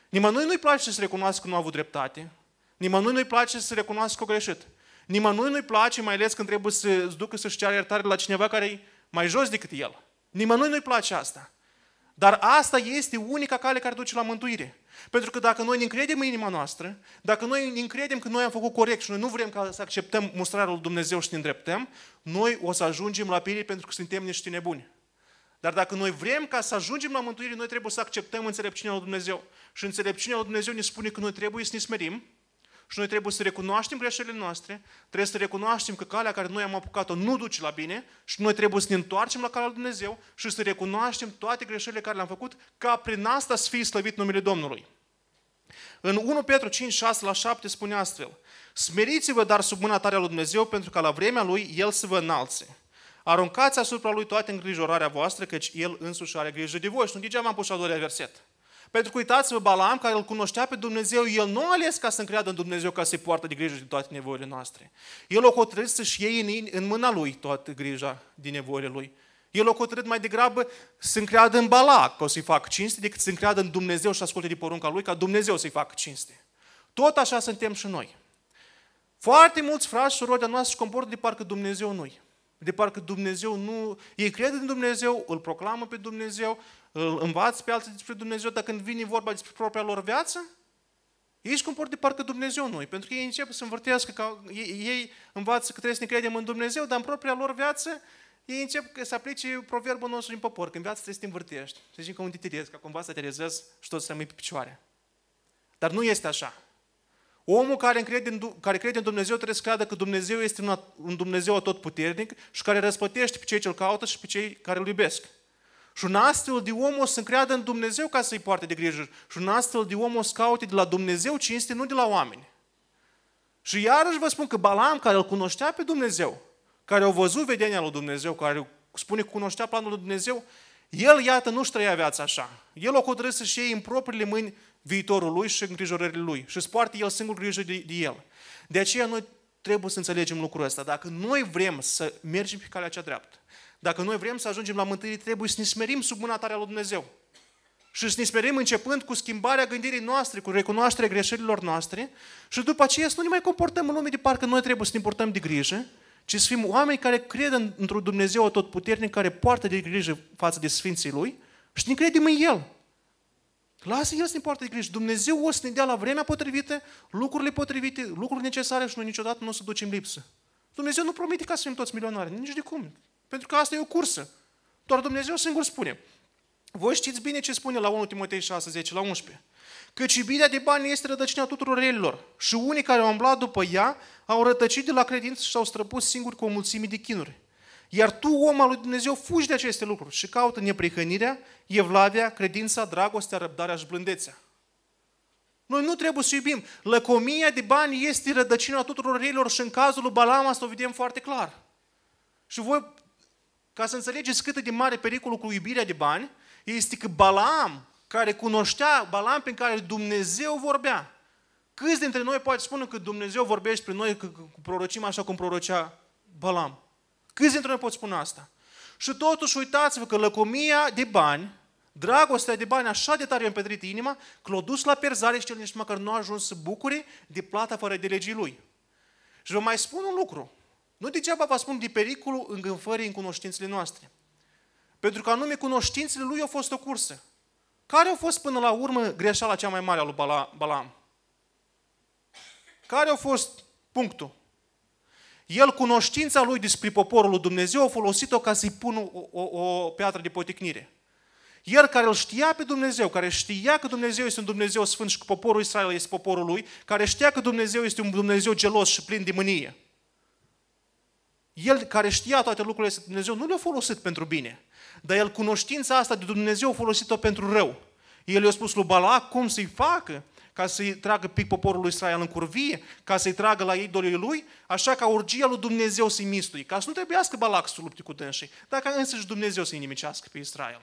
Nimănui nu-i place să recunoască că nu a avut dreptate. Nimănui nu-i place să recunoască că a greșit. Nimănui nu-i place, mai ales când trebuie să-ți ducă să-și ceară iertare la cineva care e mai jos decât el. Nimănui nu-i place asta. Dar asta este unica cale care duce la mântuire. Pentru că dacă noi ne încredem în inima noastră, dacă noi ne încredem că noi am făcut corect și noi nu vrem ca să acceptăm mustrarea lui Dumnezeu și să ne îndreptăm, noi o să ajungem la pirie pentru că suntem niște nebuni. Dar dacă noi vrem ca să ajungem la mântuire, noi trebuie să acceptăm înțelepciunea lui Dumnezeu. Și înțelepciunea lui Dumnezeu ne spune că noi trebuie să ne smerim, și noi trebuie să recunoaștem greșelile noastre, trebuie să recunoaștem că calea care noi am apucat-o nu duce la bine și noi trebuie să ne întoarcem la calea lui Dumnezeu și să recunoaștem toate greșelile care le-am făcut ca prin asta să fie slăvit numele Domnului. În 1 Petru 5, 6 la 7 spune astfel, Smeriți-vă dar sub mâna tare a lui Dumnezeu pentru ca la vremea Lui El să vă înalțe. Aruncați asupra Lui toate îngrijorarea voastră, căci El însuși are grijă de voi. Și nu degeaba am pus a doilea verset. Pentru că uitați-vă, Balaam, care îl cunoștea pe Dumnezeu, el nu a ales ca să încreadă în Dumnezeu ca să-i poartă de grijă de toate nevoile noastre. El o hotărât să-și iei în, în mâna lui toată grija din nevoile lui. El o hotărât mai degrabă să încreadă în Balac, că o să-i facă cinste, decât să încreadă în Dumnezeu și să asculte de porunca lui, ca Dumnezeu să-i facă cinste. Tot așa suntem și noi. Foarte mulți frați și surori de noastre se comportă de parcă Dumnezeu nu De parcă Dumnezeu nu... Ei cred în Dumnezeu, îl proclamă pe Dumnezeu, îl învață pe alții despre Dumnezeu, dar când vine vorba despre propria lor viață, ei își comportă de parcă Dumnezeu nu pentru că ei încep să învârtească, că ei, ei învață că trebuie să ne credem în Dumnezeu, dar în propria lor viață ei încep să aplice proverbul nostru din popor, că în viață trebuie să te învârtești. Să zicem că un titirez, ca cumva să te rezezi și tot să rămâi pe picioare. Dar nu este așa. Omul care crede, în, care crede în Dumnezeu trebuie să creadă că Dumnezeu este un Dumnezeu atotputernic și care răspătește pe cei ce îl caută și pe cei care îl iubesc. Și un astfel de om o să creadă în Dumnezeu ca să-i poarte de grijă. Și un astfel de om o să caute de la Dumnezeu cinste, nu de la oameni. Și iarăși vă spun că Balam, care îl cunoștea pe Dumnezeu, care au văzut vedenia lui Dumnezeu, care spune că cunoștea planul lui Dumnezeu, el, iată, nu-și trăia viața așa. El o hotărât să-și iei în propriile mâini viitorul lui și îngrijorările lui și să poarte el singur grijă de, de el. De aceea noi trebuie să înțelegem lucrul ăsta. Dacă noi vrem să mergem pe calea cea dreaptă, dacă noi vrem să ajungem la mântuire, trebuie să ne smerim sub mâna tare a lui Dumnezeu. Și să ne smerim începând cu schimbarea gândirii noastre, cu recunoașterea greșelilor noastre și după aceea să nu ne mai comportăm în lume de parcă noi trebuie să ne purtăm de grijă, ci să fim oameni care cred într-un Dumnezeu atotputernic, care poartă de grijă față de Sfinții Lui și ne credem în El. Lasă El să ne poartă de grijă. Dumnezeu o să ne dea la vremea potrivită, lucrurile potrivite, lucruri necesare și noi niciodată nu o să ducem lipsă. Dumnezeu nu promite ca să fim toți milionari, nici de cum. Pentru că asta e o cursă. Doar Dumnezeu singur spune. Voi știți bine ce spune la 1 Timotei 6, 10 la 11. Căci iubirea de bani este rădăcina tuturor relilor. Și unii care au umblat după ea au rătăcit de la credință și s-au străpus singuri cu o mulțime de chinuri. Iar tu, om al lui Dumnezeu, fugi de aceste lucruri și caută neprihănirea, evlavia, credința, dragostea, răbdarea și blândețea. Noi nu trebuie să iubim. Lăcomia de bani este rădăcina tuturor relilor și în cazul lui Balam asta o vedem foarte clar. Și voi, ca să înțelegeți cât de mare pericolul cu iubirea de bani, este că Balam, care cunoștea, Balam prin care Dumnezeu vorbea, câți dintre noi poate spune că Dumnezeu vorbește prin noi, că, că prorocim așa cum prorocea Balam? Câți dintre noi pot spune asta? Și totuși uitați-vă că lăcomia de bani, dragostea de bani așa de tare i-a împedrit inima, că l-a dus la perzare și el nici măcar nu a ajuns să bucure de plata fără de legii lui. Și vă mai spun un lucru. Nu degeaba vă spun de pericolul îngânfării în cunoștințele noastre. Pentru că anume cunoștințele lui au fost o cursă. Care a fost până la urmă greșeala cea mai mare a lui Balam? Care a fost punctul? El, cunoștința lui despre poporul lui Dumnezeu, a folosit-o ca să-i pună o, o, o piatră de poticnire. El care îl știa pe Dumnezeu, care știa că Dumnezeu este un Dumnezeu sfânt și că poporul Israel este poporul lui, care știa că Dumnezeu este un Dumnezeu gelos și plin de mânie. El care știa toate lucrurile de Dumnezeu nu le-a folosit pentru bine, dar el cunoștința asta de Dumnezeu a folosit-o pentru rău. El i-a spus lui Balac cum să-i facă, ca să-i tragă pic poporul lui Israel în curvie, ca să-i tragă la idolii lui, așa ca urgia lui Dumnezeu să-i mistui, ca să nu trebuiască Balac să lupte cu dânsii, dar ca însăși Dumnezeu să-i nimicească pe Israel.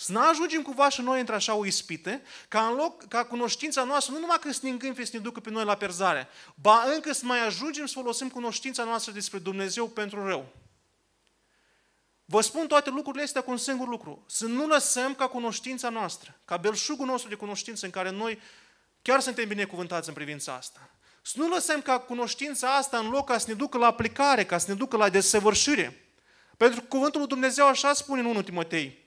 Să nu ajungem cumva și noi într-așa o ispită, ca în loc, ca cunoștința noastră, nu numai că să ne îngânfe, să ne ducă pe noi la perzare, ba încă să mai ajungem să folosim cunoștința noastră despre Dumnezeu pentru rău. Vă spun toate lucrurile astea cu un singur lucru. Să nu lăsăm ca cunoștința noastră, ca belșugul nostru de cunoștință în care noi chiar suntem binecuvântați în privința asta. Să nu lăsăm ca cunoștința asta în loc ca să ne ducă la aplicare, ca să ne ducă la desăvârșire. Pentru că cuvântul lui Dumnezeu așa spune în 1 Timotei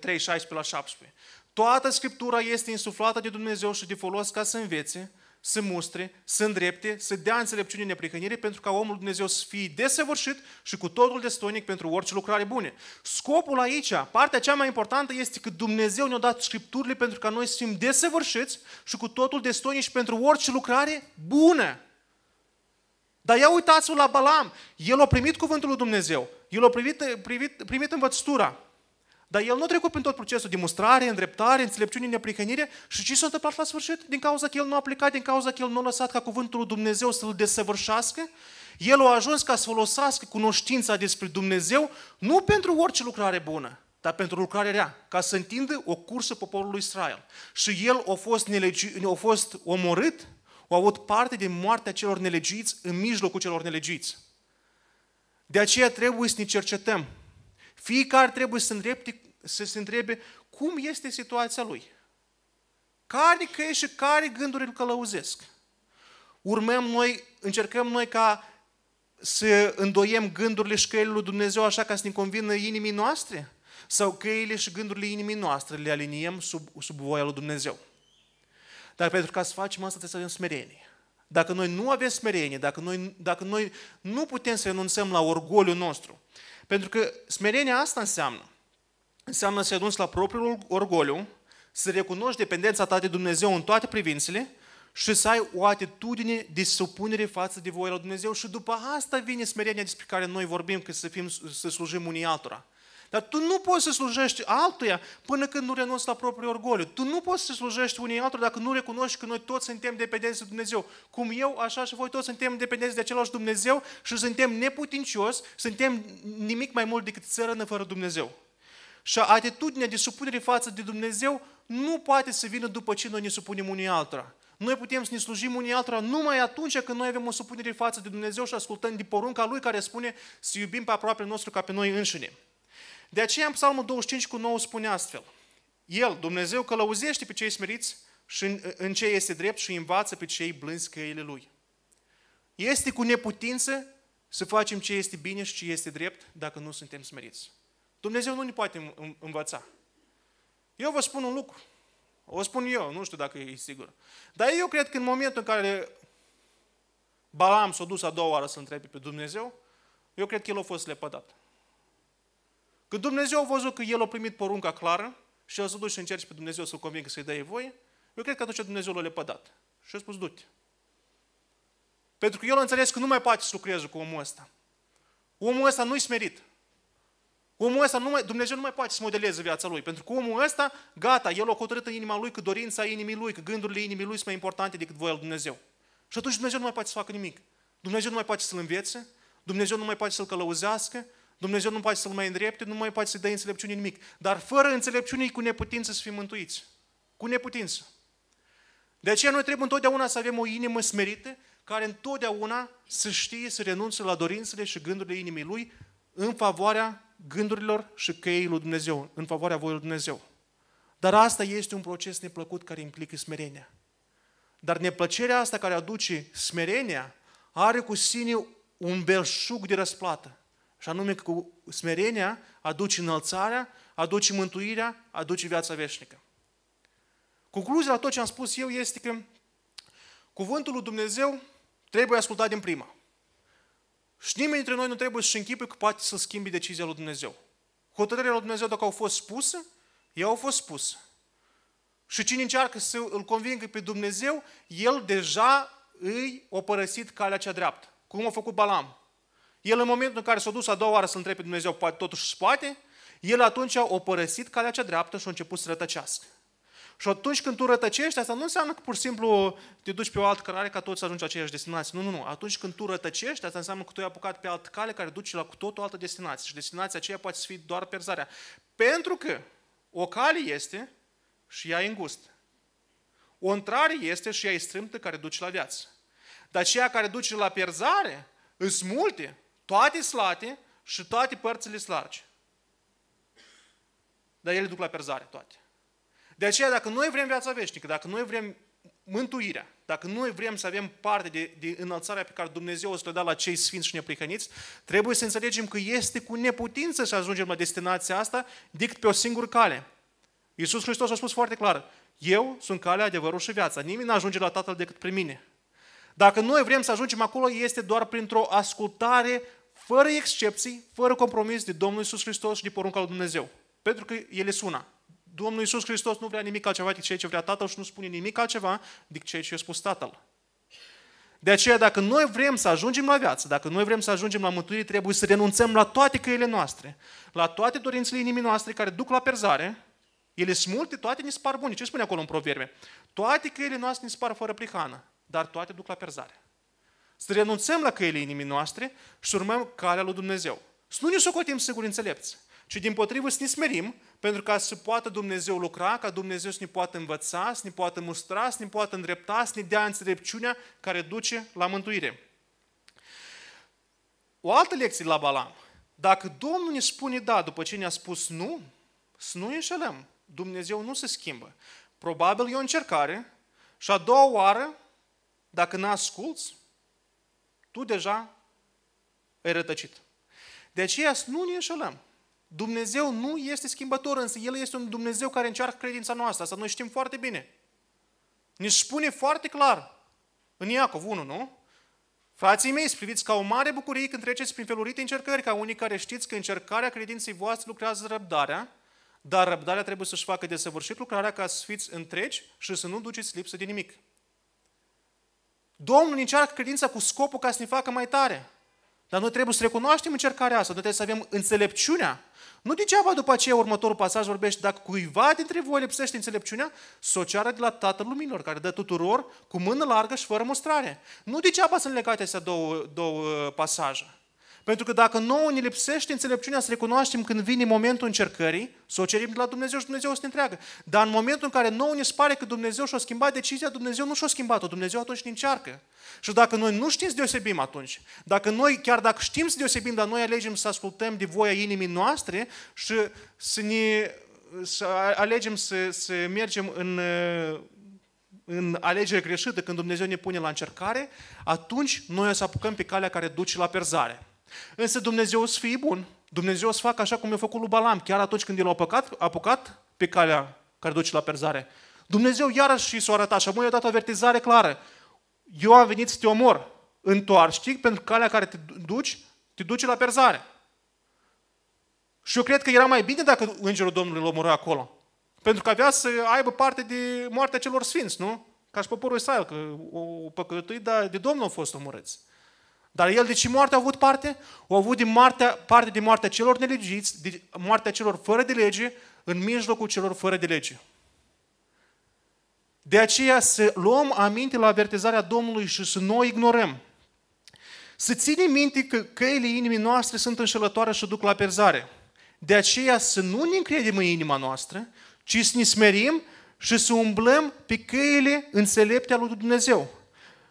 3, 16 la 17. Toată Scriptura este insuflată de Dumnezeu și de folos ca să învețe, să mustre, să îndrepte, să dea înțelepciune neprihănire pentru ca omul Dumnezeu să fie desăvârșit și cu totul destonic pentru orice lucrare bune. Scopul aici, partea cea mai importantă este că Dumnezeu ne-a dat Scripturile pentru ca noi să fim desăvârșiți și cu totul destonici pentru orice lucrare bună. Dar ia uitați-vă la Balam. El a primit cuvântul lui Dumnezeu. El a primit, primit, primit învățătura. Dar el nu a trecut prin tot procesul de mustrare, îndreptare, înțelepciune, neprihănire și ce s-a întâmplat la sfârșit? Din cauza că el nu a aplicat, din cauza că el nu a lăsat ca cuvântul lui Dumnezeu să-l desăvârșească, el a ajuns ca să folosească cunoștința despre Dumnezeu nu pentru orice lucrare bună, dar pentru lucrare rea, ca să întindă o cursă poporului Israel. Și el a fost, nelegi, a fost omorât, a avut parte de moartea celor nelegiți în mijlocul celor nelegiți. De aceea trebuie să ne cercetăm fiecare trebuie să, îndrepte, să se întrebe cum este situația lui. Care căi și care gânduri îl călăuzesc. Urmăm noi, încercăm noi ca să îndoiem gândurile și căile lui Dumnezeu așa ca să ne convină inimii noastre? Sau căile și gândurile inimii noastre le aliniem sub, sub voia lui Dumnezeu? Dar pentru ca să facem asta trebuie să avem smerenie. Dacă noi nu avem smerenie, dacă noi, dacă noi nu putem să renunțăm la orgoliul nostru, pentru că smerenia asta înseamnă. Înseamnă să renunți la propriul orgoliu, să recunoști dependența ta de Dumnezeu în toate privințele și să ai o atitudine de supunere față de voia lui Dumnezeu și după asta vine smerenia despre care noi vorbim, că să, fim, să slujim unii altora. Dar tu nu poți să slujești altuia până când nu renunți la propriul orgoliu. Tu nu poți să slujești unii altora dacă nu recunoști că noi toți suntem dependenți de Dumnezeu. Cum eu, așa și voi toți suntem dependenți de același Dumnezeu și suntem neputincios, suntem nimic mai mult decât țărănă fără Dumnezeu. Și atitudinea de supunere față de Dumnezeu nu poate să vină după ce noi ne supunem unii altora. Noi putem să ne slujim unii altora numai atunci când noi avem o supunere față de Dumnezeu și ascultăm de porunca Lui care spune să iubim pe aproape nostru ca pe noi înșine. De aceea în Psalmul 25 cu 9 spune astfel. El, Dumnezeu, călăuzește pe cei smeriți și în, în ce este drept și învață pe cei blânzi căile Lui. Este cu neputință să facem ce este bine și ce este drept dacă nu suntem smeriți. Dumnezeu nu ne poate învăța. Eu vă spun un lucru. O spun eu, nu știu dacă e sigur. Dar eu cred că în momentul în care Balam s-a dus a doua oară să întrebe pe Dumnezeu, eu cred că el a fost lepădat. Când Dumnezeu a văzut că el a primit porunca clară și el s-a dus și încerci pe Dumnezeu să-l convingă să-i dea voie, eu cred că atunci Dumnezeu l-a lepădat. Și a spus, du-te. Pentru că el a înțeles că nu mai poate să lucreze cu omul ăsta. Omul ăsta nu-i smerit. Omul ăsta nu mai, Dumnezeu nu mai poate să modeleze viața lui. Pentru că omul ăsta, gata, el a hotărât în inima lui că dorința inimii lui, că gândurile inimii lui sunt mai importante decât voia lui Dumnezeu. Și atunci Dumnezeu nu mai poate să facă nimic. Dumnezeu nu mai poate să-l învețe, Dumnezeu nu mai poate să-l călăuzească, Dumnezeu nu poate să-l mai îndrepte, nu mai poate să-i dea înțelepciune nimic. Dar fără înțelepciune cu neputință să fim mântuiți. Cu neputință. De aceea noi trebuie întotdeauna să avem o inimă smerită, care întotdeauna să știe să renunțe la dorințele și gândurile inimii lui în favoarea gândurilor și căii lui Dumnezeu, în favoarea voii lui Dumnezeu. Dar asta este un proces neplăcut care implică smerenia. Dar neplăcerea asta care aduce smerenia are cu sine un belșug de răsplată. Și anume că cu smerenia aduce înălțarea, aduce mântuirea, aduce viața veșnică. Concluzia la tot ce am spus eu este că cuvântul lui Dumnezeu trebuie ascultat din prima. Și nimeni dintre noi nu trebuie să-și închipe că poate să schimbi decizia lui Dumnezeu. Hotărârea lui Dumnezeu, dacă au fost spuse, ea au fost spuse. Și cine încearcă să îl convingă pe Dumnezeu, el deja îi a părăsit calea cea dreaptă. Cum a făcut Balam. El în momentul în care s-a dus a doua oară să întrebe pe Dumnezeu, poate totuși spate, el atunci a părăsit calea cea dreaptă și a început să rătăcească. Și atunci când tu rătăcești, asta nu înseamnă că pur și simplu te duci pe o altă cărare ca tot să ajungi la aceeași destinație. Nu, nu, nu. Atunci când tu rătăcești, asta înseamnă că tu ai apucat pe altă cale care duce la cu tot o altă destinație. Și destinația aceea poate să fie doar perzarea. Pentru că o cale este și ea e îngustă. O intrare este și ea e strâmtă care duce la viață. Dar ceea care duce la pierzare îs multe, toate slate și toate părțile slargi. Dar ele duc la perzare toate. De aceea, dacă noi vrem viața veșnică, dacă noi vrem mântuirea, dacă noi vrem să avem parte de, de înălțarea pe care Dumnezeu o să le dea la cei sfinți și neprihăniți, trebuie să înțelegem că este cu neputință să ajungem la destinația asta decât pe o singură cale. Iisus Hristos a spus foarte clar, eu sunt calea, adevărul și viața. Nimeni nu ajunge la Tatăl decât prin mine. Dacă noi vrem să ajungem acolo, este doar printr-o ascultare fără excepții, fără compromis de Domnul Iisus Hristos și de porunca lui Dumnezeu. Pentru că El e una. Domnul Iisus Hristos nu vrea nimic altceva decât ceea ce vrea Tatăl și nu spune nimic altceva decât ceea ce a spus Tatăl. De aceea, dacă noi vrem să ajungem la viață, dacă noi vrem să ajungem la mântuire, trebuie să renunțăm la toate căile noastre, la toate dorințele inimii noastre care duc la perzare. Ele sunt multe, toate ne spar bune. Ce spune acolo în proverbe? Toate căile noastre ne spar fără prihană, dar toate duc la perzare. Să renunțăm la căile inimii noastre și să urmăm calea lui Dumnezeu. Să nu ne socotim sigur înțelepți, ci din potrivă să ne smerim pentru ca să poată Dumnezeu lucra, ca Dumnezeu să ne poată învăța, să ne poată mustra, să ne poată îndrepta, să ne dea înțelepciunea care duce la mântuire. O altă lecție la Balam. Dacă Domnul ne spune da după ce ne-a spus nu, să nu înșelăm. Dumnezeu nu se schimbă. Probabil e o încercare și a doua oară, dacă nu asculți, tu deja ai rătăcit. De aceea să nu ne înșelăm. Dumnezeu nu este schimbător, însă El este un Dumnezeu care încearcă credința noastră. Asta noi știm foarte bine. Ne spune foarte clar în Iacov 1, nu? Frații mei, priviți ca o mare bucurie când treceți prin felurite încercări, ca unii care știți că încercarea credinței voastre lucrează răbdarea, Dar răbdarea trebuie să-și facă de săvârșit lucrarea ca să fiți întregi și să nu duceți lipsă de nimic. Domnul încearcă credința cu scopul ca să ne facă mai tare. Dar noi trebuie să recunoaștem încercarea asta, noi trebuie să avem înțelepciunea. Nu degeaba după aceea următorul pasaj vorbește, dacă cuiva dintre voi lipsește înțelepciunea, să o ceară de la Tatăl Luminilor, care dă tuturor cu mână largă și fără mustrare. Nu degeaba sunt legate astea două, două uh, pasaje. Pentru că dacă nouă ne lipsește înțelepciunea să recunoaștem când vine momentul încercării, să o cerim de la Dumnezeu și Dumnezeu o să ne întreagă. Dar în momentul în care nouă ne pare că Dumnezeu și-a schimbat decizia, Dumnezeu nu și-a schimbat-o, Dumnezeu atunci ne încearcă. Și dacă noi nu știm să deosebim atunci, dacă noi, chiar dacă știm să deosebim, dar noi alegem să ascultăm de voia inimii noastre și să ne să alegem să, să mergem în, în alegere greșită când Dumnezeu ne pune la încercare, atunci noi o să apucăm pe calea care duce la perzare. Însă Dumnezeu o să fie bun. Dumnezeu o să facă așa cum i-a făcut lui Balam, chiar atunci când el a apucat, apucat pe calea care duce la perzare. Dumnezeu iarăși s-a arătat și acum i-a dat o avertizare clară. Eu am venit să te omor. Întoarce pentru calea care te duci, te duce la perzare. Și eu cred că era mai bine dacă Îngerul Domnului îl omoră acolo. Pentru că avea să aibă parte de moartea celor sfinți, nu? Ca și poporul Israel, că o păcătui, dar de Domnul au fost omorâți. Dar el de ce moarte a avut parte? Au avut de moartea, parte de moartea celor nelegiți, de moartea celor fără de lege, în mijlocul celor fără de lege. De aceea să luăm aminte la avertizarea Domnului și să nu o ignorăm. Să ținem minte că căile inimii noastre sunt înșelătoare și duc la perzare. De aceea să nu ne încredem în inima noastră, ci să ne smerim și să umblăm pe căile înțelepte ale lui Dumnezeu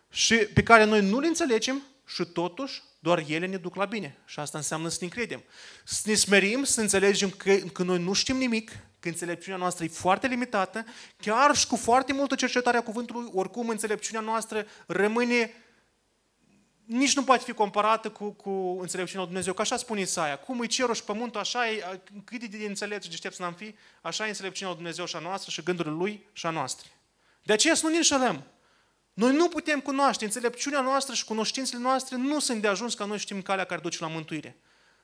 și pe care noi nu le înțelegem, și totuși doar ele ne duc la bine. Și asta înseamnă să ne încredem. Să ne smerim, să înțelegem că, că noi nu știm nimic, că înțelepciunea noastră e foarte limitată, chiar și cu foarte multă cercetare a cuvântului, oricum înțelepciunea noastră rămâne nici nu poate fi comparată cu, cu înțelepciunea lui Dumnezeu. Că așa spune Isaia. Cum e cerul și pământul, așa e, cât de înțelept și deștept să n-am fi, așa e înțelepciunea lui Dumnezeu și a noastră și gândurile Lui și a noastre. De aceea să nu ne înșelăm. Noi nu putem cunoaște, înțelepciunea noastră și cunoștințele noastre nu sunt de ajuns ca noi știm calea care duce la mântuire.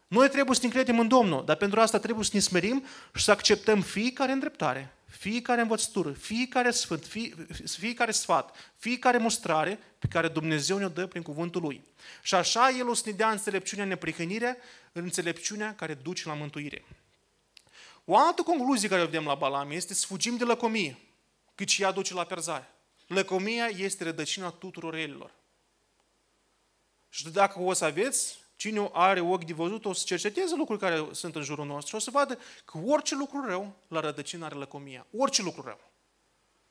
Noi trebuie să ne credem în Domnul, dar pentru asta trebuie să ne smerim și să acceptăm fiecare îndreptare, fiecare învățătură, fiecare sfânt, fie, fiecare sfat, fiecare mostrare pe care Dumnezeu ne-o dă prin cuvântul Lui. Și așa El o să ne dea înțelepciunea neprihănire, înțelepciunea care duce la mântuire. O altă concluzie care o vedem la Balam este să fugim de lăcomie, căci ea duce la perzare. Lăcomia este rădăcina tuturor relilor. Și dacă o să aveți, cine are ochi de văzut, o să cerceteze lucruri care sunt în jurul nostru și o să vadă că orice lucru rău, la rădăcină are lăcomia. Orice lucru rău.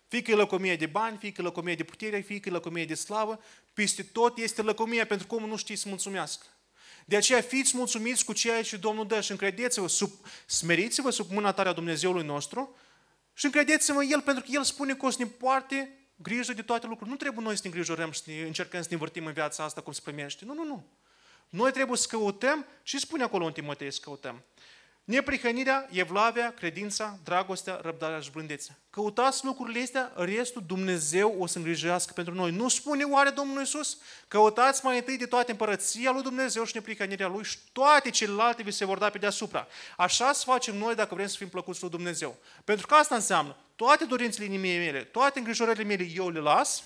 Fie că e lăcomie de bani, fie că e lăcomie de putere, fie că e lăcomie de slavă, peste tot este lăcomia pentru că omul nu știe să mulțumească. De aceea fiți mulțumiți cu ceea ce Domnul dă și încredeți-vă, sub, smeriți-vă sub mâna tare a Dumnezeului nostru și încredeți-vă El pentru că El spune că o să ne poarte grijă de toate lucrurile. Nu trebuie noi să ne îngrijorăm și să ne încercăm să ne învârtim în viața asta cum se primește. Nu, nu, nu. Noi trebuie să căutăm și spune acolo în Timotei să căutăm. Neprihănirea, evlavia, credința, dragostea, răbdarea și blândețea. Căutați lucrurile astea, restul Dumnezeu o să îngrijească pentru noi. Nu spune oare Domnul Iisus? Căutați mai întâi de toate împărăția lui Dumnezeu și neprihănirea Lui și toate celelalte vi se vor da pe deasupra. Așa să facem noi dacă vrem să fim plăcuți lui Dumnezeu. Pentru că asta înseamnă toate dorințele inimii mele, toate îngrijorările mele eu le las,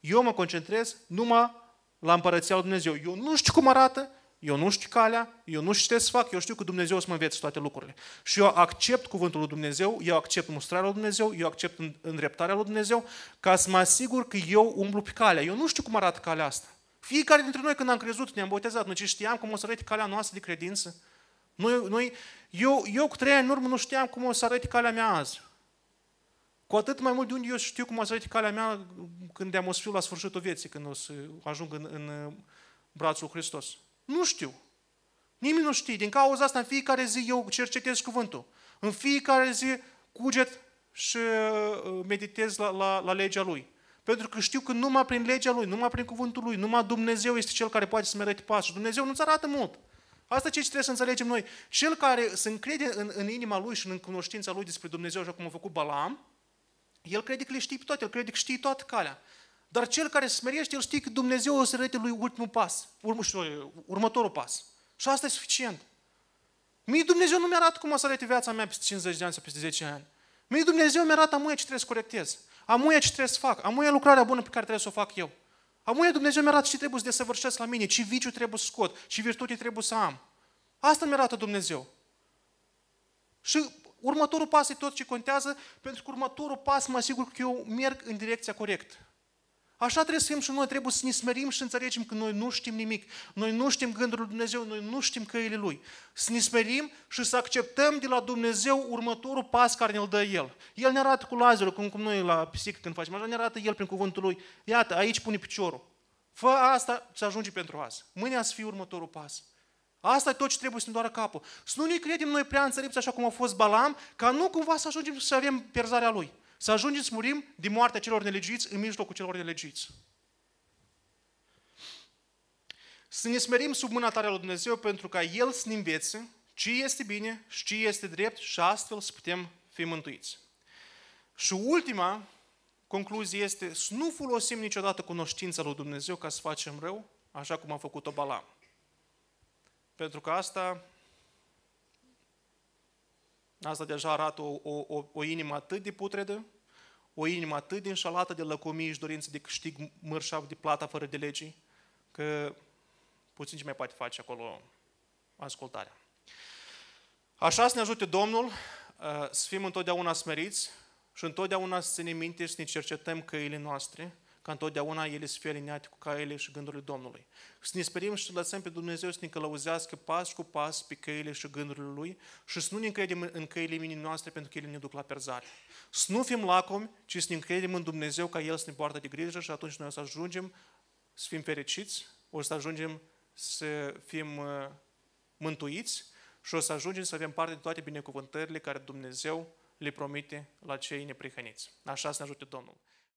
eu mă concentrez numai la împărăția lui Dumnezeu. Eu nu știu cum arată, eu nu știu calea, eu nu știu ce să fac, eu știu că Dumnezeu o să mă învețe toate lucrurile. Și eu accept cuvântul lui Dumnezeu, eu accept mustrarea lui Dumnezeu, eu accept îndreptarea lui Dumnezeu, ca să mă asigur că eu umblu pe calea. Eu nu știu cum arată calea asta. Fiecare dintre noi când am crezut, ne-am botezat, noi ce știam cum o să arăte calea noastră de credință. Noi, noi, eu, eu cu trei ani în urmă nu știam cum o să arăte calea mea azi. Cu atât mai mult de unde eu știu cum o să arăte calea mea când am o să fiu la sfârșitul vieții, când o să ajung în, în brațul Hristos. Nu știu. Nimeni nu știe. Din cauza asta, în fiecare zi eu cercetez cuvântul. În fiecare zi cuget și uh, meditez la, la, la legea Lui. Pentru că știu că numai prin legea Lui, numai prin cuvântul Lui, numai Dumnezeu este Cel care poate să-mi arate pasul. Dumnezeu nu-ți arată mult. Asta ce trebuie să înțelegem noi. Cel care se încrede în, în inima lui și în cunoștința lui despre Dumnezeu, așa cum a făcut Balaam, el crede că le știe toate, el crede că știe toată calea. Dar cel care se smerește, el știe că Dumnezeu o să arate lui ultimul pas, urmă, următorul pas. Și asta e suficient. Mie Dumnezeu nu mi-arată cum o să arate viața mea peste 50 de ani sau peste 10 ani. Mie Dumnezeu mi-arată amuia ce trebuie să corectez. Amuia ce trebuie să fac. Amuia lucrarea bună pe care trebuie să o fac eu. Amuia Dumnezeu mi-arată ce trebuie să desăvârșesc la mine, ce viciu trebuie să scot, ce virtute trebuie să am. Asta mi-arată Dumnezeu. Și următorul pas e tot ce contează, pentru că următorul pas mă asigur că eu merg în direcția corectă. Așa trebuie să fim și noi, trebuie să ne smerim și înțelegem că noi nu știm nimic. Noi nu știm gândul lui Dumnezeu, noi nu știm căile Lui. Să ne smerim și să acceptăm de la Dumnezeu următorul pas care ne-l dă El. El ne arată cu lazerul, cum, cum noi la psihică când facem așa, ne arată El prin cuvântul Lui. Iată, aici pune piciorul. Fă asta să ajungi pentru azi. Mâine să fie următorul pas. Asta e tot ce trebuie să ne doară capul. Să nu ne credem noi prea înțelepți așa cum a fost Balam, ca nu cumva să ajungem să avem pierzarea lui. Să ajungem să murim din moartea celor nelegiți în mijlocul celor nelegiți. Să ne smerim sub mâna tare lui Dumnezeu pentru ca El să ne învețe ce este bine și ce este drept și astfel să putem fi mântuiți. Și ultima concluzie este să nu folosim niciodată cunoștința lui Dumnezeu ca să facem rău, așa cum a făcut-o Balam. Pentru că asta, asta deja arată o, o, o inimă atât de putredă, o inimă atât de înșalată de lăcomii și dorință de câștig mărșav de plata fără de legii, că puțin ce mai poate face acolo ascultarea. Așa să ne ajute Domnul uh, să fim întotdeauna smeriți și întotdeauna să ținem minte și să ne cercetăm căile noastre, ca întotdeauna ele să fie aliniate cu căile și gândurile Domnului. Să ne sperim și să lăsăm pe Dumnezeu să ne călăuzească pas cu pas pe căile și gândurile Lui și să nu ne încredem în căile minii noastre pentru că ele ne duc la perzare. Să nu fim lacomi, ci să ne încredem în Dumnezeu ca El să ne poartă de grijă și atunci noi o să ajungem să fim fericiți, o să ajungem să fim uh, mântuiți și o să ajungem să avem parte de toate binecuvântările care Dumnezeu le promite la cei neprihăniți. Așa să ne ajute Domnul.